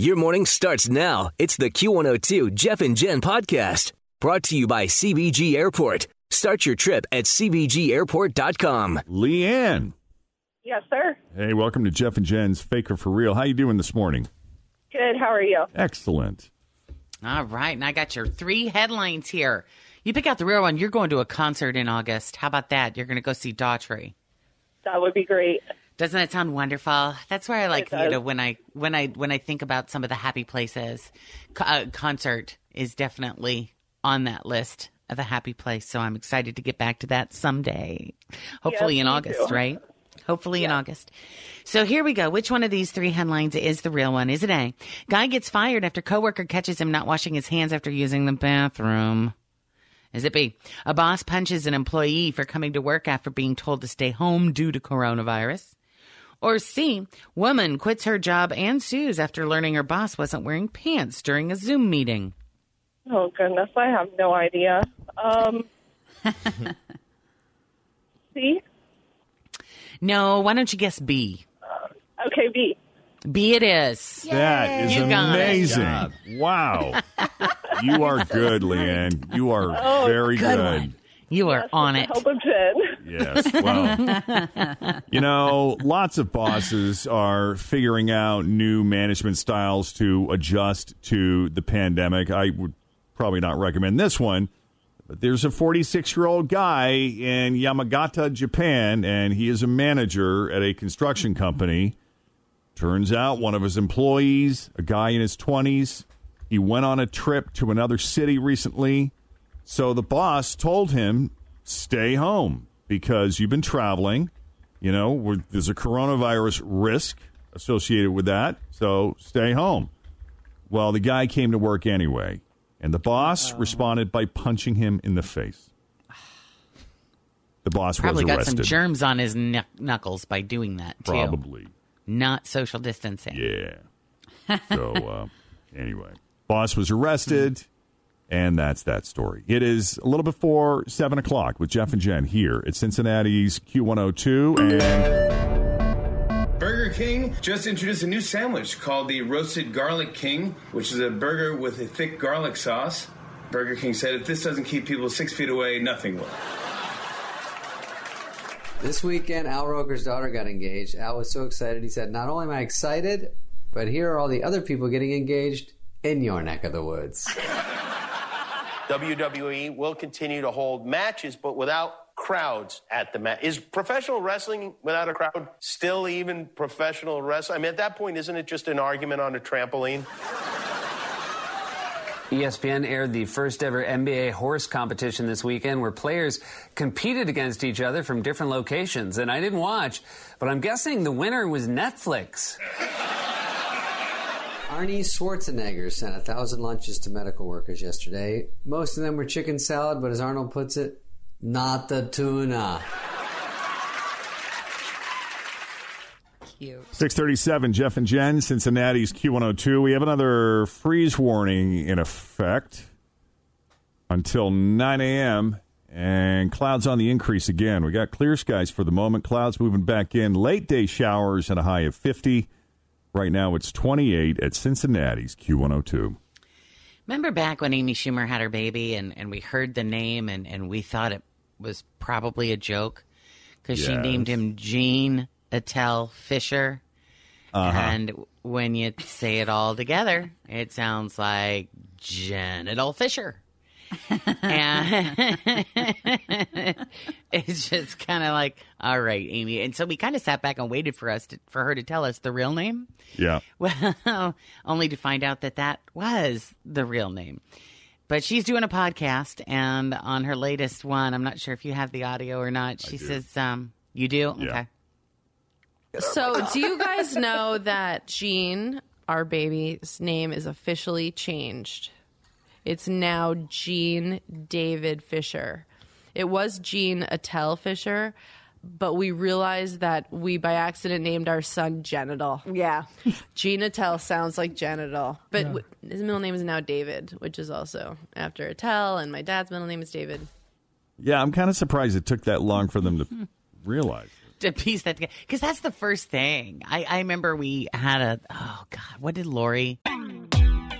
Your morning starts now. It's the Q102 Jeff and Jen podcast brought to you by CVG Airport. Start your trip at CVGAirport.com. Leanne. Yes, sir. Hey, welcome to Jeff and Jen's Faker for Real. How you doing this morning? Good. How are you? Excellent. All right, and I got your three headlines here. You pick out the real one. You're going to a concert in August. How about that? You're going to go see Daughtry. That would be great. Doesn't that sound wonderful? That's where I like know when I when I when I think about some of the happy places. Co- uh, concert is definitely on that list of a happy place. So I'm excited to get back to that someday. Hopefully Yes, in August, too. right? Hopefully in August. So here we go. Which one of these three headlines is the real one? Is it A? Guy gets fired after coworker catches him not washing his hands after using the bathroom. Is it B? A boss punches an employee for coming to work after being told to stay home due to coronavirus. Or C, woman quits her job and sues after learning her boss wasn't wearing pants during a Zoom meeting. Oh goodness, I have no idea. Um, C. No, why don't you guess B? Okay, B. B it is. That is You amazing. Wow. you are good, Leanne. You are Oh, very good good. One. You are on it. Help of Jen. Yes. Well, you know, lots of bosses are figuring out new management styles to adjust to the pandemic. I would probably not recommend this one, but there's a 46 year old guy in Yamagata, Japan, and he is a manager at a construction company. Turns out one of his employees, a guy in his 20s, he went on a trip to another city recently. So the boss told him, stay home because you've been traveling. You know, we're, there's a coronavirus risk associated with that. So stay home. Well, the guy came to work anyway, and the boss responded by punching him in the face. The boss Probably got arrested. some germs on his knuck- knuckles by doing that too. Probably. Not social distancing. Yeah. So uh, anyway, boss was arrested, and that's that story. It is a little before seven o'clock with Jeff and Jen here at Cincinnati's Q102, and Burger King just introduced a new sandwich called the Roasted Garlic King, which is a burger with a thick garlic sauce. Burger King said if this doesn't keep people six feet away, nothing will. This weekend, Al Roker's daughter got engaged. Al was so excited. He said, Not only am I excited, but here are all the other people getting engaged in your neck of the woods. WWE will continue to hold matches, but without crowds at the match. Is professional wrestling without a crowd still even professional wrestling? I mean, at that point, isn't it just an argument on a trampoline? ESPN aired the first ever NBA horse competition this weekend where players competed against each other from different locations. And I didn't watch, but I'm guessing the winner was Netflix. Arnie Schwarzenegger sent a thousand lunches to medical workers yesterday. Most of them were chicken salad, but as Arnold puts it, not the tuna. Cute. six thirty-seven. Jeff and Jen, Cincinnati's Q102. We have another freeze warning in effect until nine a.m. And clouds on the increase again. We got clear skies for the moment. Clouds moving back in. Late day showers and a high of 50. Right now it's 28 at Cincinnati's Q102. Remember back when Amy Schumer had her baby and, and we heard the name and, and we thought it was probably a joke because she named him Gene Attell Fischer. Uh-huh. And when you say it all together, it sounds like Genital Fisher. And it's just kind of like, all right, Amy. And so we kind of sat back and waited for us to, for her to tell us the real name. Yeah. Well, only to find out that that was the real name. But she's doing a podcast, and on her latest one, I'm not sure if you have the audio or not. She says, um, "You do, Yeah. okay." So, do you guys know that Gene, our baby's name, is officially changed? It's now Gene David Fischer. It was Gene Attell Fischer, but we realized that we by accident named our son Genital. Yeah. Gene Attell sounds like genital, but w- his middle name is now David, which is also after Attell, and my dad's middle name is David. Yeah, I'm kind of surprised it took that long for them to realize. To piece that together, because that's the first thing. I, I remember we had a. Oh God, what did Lori?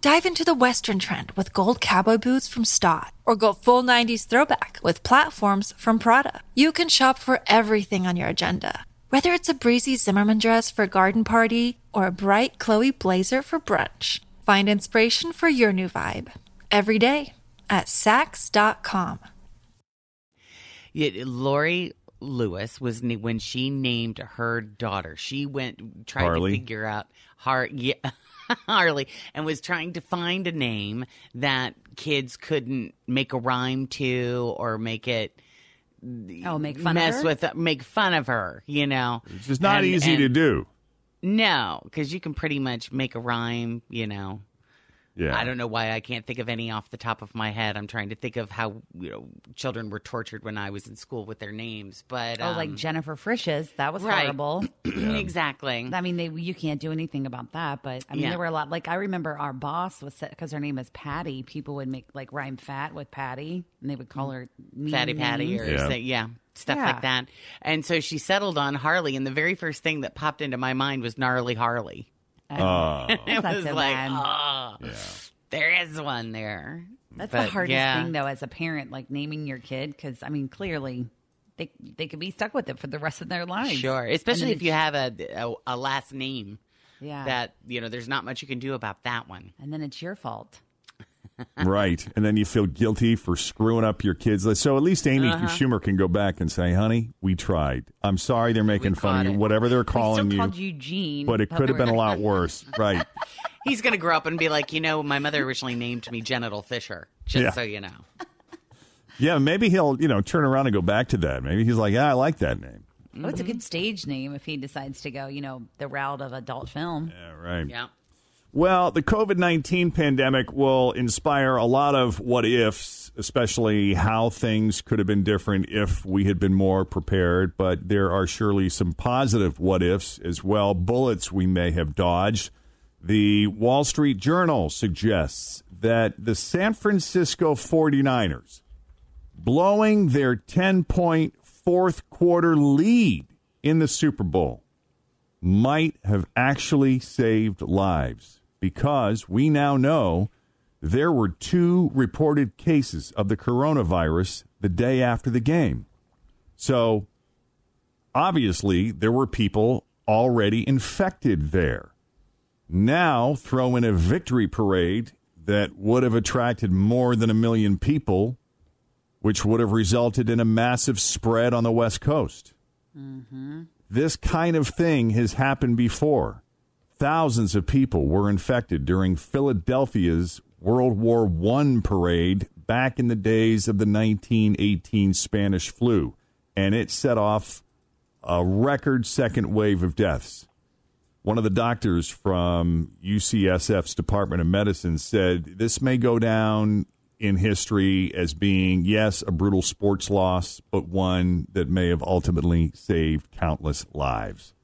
Dive into the Western trend with gold cowboy boots from Staud, or go full 90s throwback with platforms from Prada. You can shop for everything on your agenda, whether it's a breezy Zimmermann dress for a garden party or a bright Chloe blazer for brunch. Find inspiration for your new vibe every day at Saks.com. Yeah, Lori Lewis was when she named her daughter. She went tried Harley? to figure out Har yeah, Harley and was trying to find a name that kids couldn't make a rhyme to or make it Oh, make fun mess of her? with make fun of her. You know, It's just not And- easy to do. No, because you can pretty much make a rhyme. You know. Yeah. I don't know why I can't think of any off the top of my head. I'm trying to think of how you know children were tortured when I was in school with their names, but Oh, like um, Jennifer Frisch's. That was right. horrible. exactly. I mean, they you can't do anything about that. But I mean, Yeah. there were a lot. Like I remember our boss was because her name is Patty. People would make like rhyme fat with Patty, and they would call her mean Fatty Patty or Yeah. say, yeah, stuff Yeah. like that. And so she settled on Harley, and the very first thing that popped into my mind was gnarly Harley. Oh. it That's was a like, line. oh, there is one there. That's But, the hardest yeah. thing, though, as a parent, like naming your kid, because I mean, clearly. They, they could be stuck with it for the rest of their lives. Sure, especially if you have a, a a last name Yeah. that you know. There's not much you can do about that one. And then it's your fault. right. And then you feel guilty for screwing up your kids. So at least Amy Uh-huh. Schumer can go back and say, honey, we tried. I'm sorry they're making fun of you, it. whatever they're We calling still you. called you Gene, but it could have been a lot worse. Right. He's going to grow up and be like, you know, my mother originally named me Genital Fisher, just Yeah. so you know. Yeah, maybe he'll, you know, turn around and go back to that. Maybe he's like, yeah, I like that name. Oh, it's a good stage name if he decides to go, you know, the route of adult film. Yeah, right. Yeah. Well, the COVID 19 pandemic will inspire a lot of what ifs, especially how things could have been different if we had been more prepared. But there are surely some positive what ifs as well, bullets we may have dodged. The Wall Street Journal suggests that the San Francisco 49ers blowing their 10 point fourth quarter lead in the Super Bowl might have actually saved lives because we now know there were two reported cases of the coronavirus the day after the game. So obviously, there were people already infected there. Now, throw in a victory parade that would have attracted more than a million people, which would have resulted in a massive spread on the West Coast. Mm-hmm. This kind of thing has happened before. Thousands of people were infected during Philadelphia's World War I parade back in the days of the 1918 Spanish flu, and it set off a record second wave of deaths. One of the doctors from UCSF's Department of Medicine said this may go down in history as being, yes, a brutal sports loss, but one that may have ultimately saved countless lives.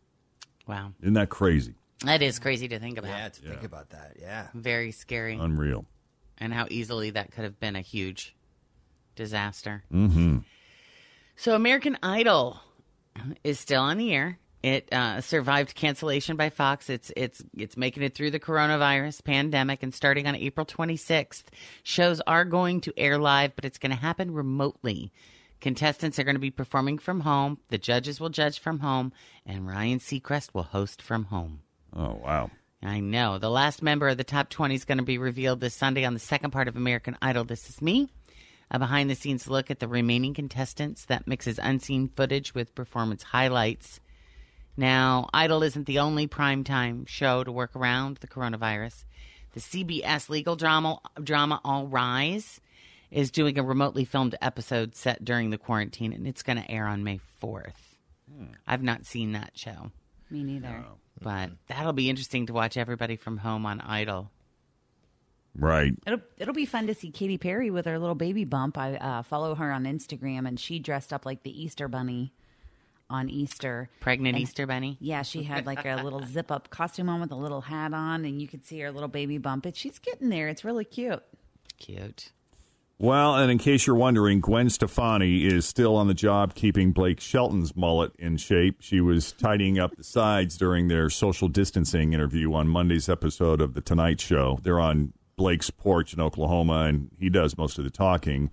Wow. Isn't that crazy? That is crazy to think about. Yeah, to think about that. Yeah. Very scary. Unreal. and how easily that could have been a huge disaster. Mm-hmm. So, American Idol is still on the air. It uh, survived cancellation by Fox. It's it's it's making it through the coronavirus pandemic, and starting on April 26th, shows are going to air live, but it's going to happen remotely. Contestants are going to be performing from home. The judges will judge from home, and Ryan Seacrest will host from home. Oh wow! I know. The last member of the top 20 is going to be revealed this Sunday on the second part of American Idol. This is me. A behind the scenes look at the remaining contestants that mixes unseen footage with performance highlights. Now, Idol isn't the only primetime show to work around the coronavirus. The CBS legal drama, drama All Rise is doing a remotely filmed episode set during the quarantine, and it's going to air on May 4th. I've not seen that show. Me neither. But that'll be interesting to watch everybody from home on Idol. Right. It'll it'll be fun to see Katy Perry with her little baby bump. I uh, follow her on Instagram, and she dressed up like the Easter Bunny on Easter. Pregnant And- Easter bunny? Yeah, she had like a little zip up costume on with a little hat on, and you could see her little baby bump. But she's getting there. It's really cute. Cute. Well, and in case you're wondering, Gwen Stefani is still on the job keeping Blake Shelton's mullet in shape. She was tidying up the sides during their social distancing interview on Monday's episode of The Tonight Show. They're on Blake's porch in Oklahoma, and he does most of the talking.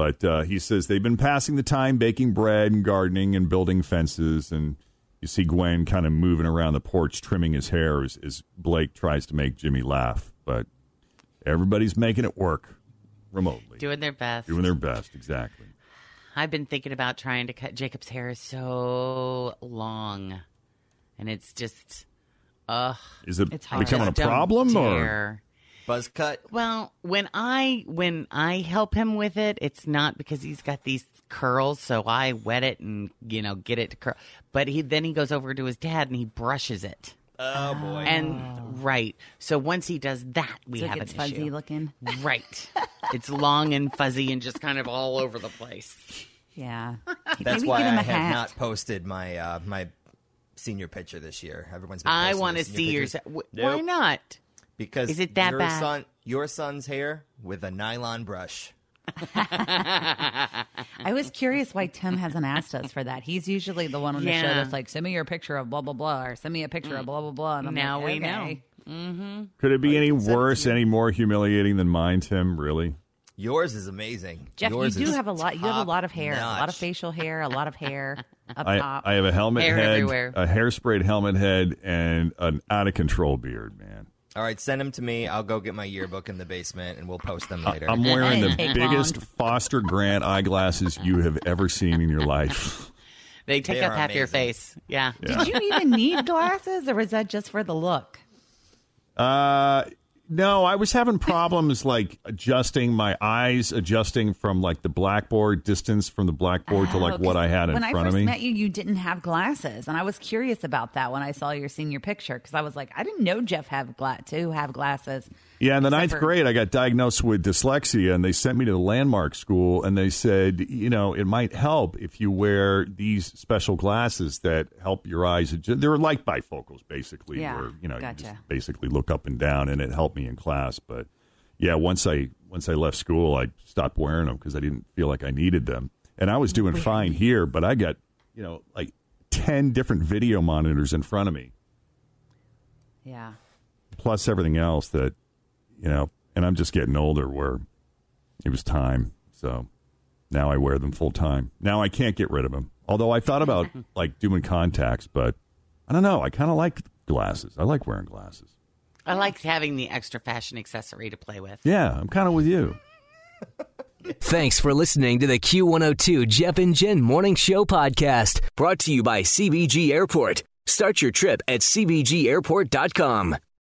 But uh, he says they've been passing the time baking bread and gardening and building fences. And you see Gwen kind of moving around the porch, trimming his hair as, as Blake tries to make Jimmy laugh. But everybody's making it work remotely. Doing their best. Doing their best, exactly. I've been thinking about trying to cut Jacob's hair so long. And it's just, ugh. Is it It's hard. becoming a problem or? Dare. Buzz cut. Well, when I when I help him with it, it's not because he's got these curls, so I wet it and you know get it to curl. But he then he goes over to his dad and he brushes it. Oh boy. And right, so once he does that, we So have gets an fuzzy issue. looking. Right, it's long and fuzzy and just kind of all over the place. Yeah, That's Maybe why get him I a have hat. not posted my uh, my senior picture this year. Everyone's been I want to their senior see yours. pictures. wh- Why Nope. not? Because Is it that your bad? son your son's hair with a nylon brush. I was curious why Tim hasn't asked us for that. He's usually the one on the show that's like, send me your picture of blah blah blah, or send me a picture of blah blah blah. And I'm Now like, we okay. know. Mm-hmm. Could it be any worse, any more humiliating than mine, Tim? Really? Yours is amazing. Jeff, Yours you do have a lot. You have a lot of hair, a lot of facial hair, a lot of hair up I, top. I have a helmet Hair head, everywhere. a hairsprayed helmet head, and an out of control beard, man. All right, send them to me. I'll go get my yearbook in the basement, and we'll post them later. I'm wearing the Take biggest long. Foster Grant eyeglasses you have ever seen in your life. They take They up are half your amazing. face. Yeah. Did you even need glasses, or was that just for the look? Uh, no, I was having problems like adjusting my eyes, adjusting from like the blackboard distance from the blackboard to like oh, what I had in when I front first of me. met you, you didn't have glasses, and I was curious about that when I saw your senior picture because I was like, I didn't know Jeff have gla- to have glasses. Yeah, in the ninth grade, I got diagnosed with dyslexia, and they sent me to the landmark school, and they said, you know, it might help if you wear these special glasses that help your eyes. adju- They're like bifocals, basically, Yeah, where you know you just basically look up and down, and it helped me in class. But yeah, once I once I left school, I stopped wearing them because I didn't feel like I needed them, and I was doing fine here, but I got you know like ten different video monitors in front of me Yeah. plus everything else that you know and i'm just getting older where it was time. So now i wear them full time. Now i can't get rid of them although i thought about like doing contacts but i don't know. I kind of like glasses. I like wearing glasses. I like having the extra fashion accessory to play with. yeah i'm kind of with you. Thanks for listening to the Q102 Jeff and Jen Morning Show podcast, brought to you by CVG Airport. Start your trip at CVGAirport.com.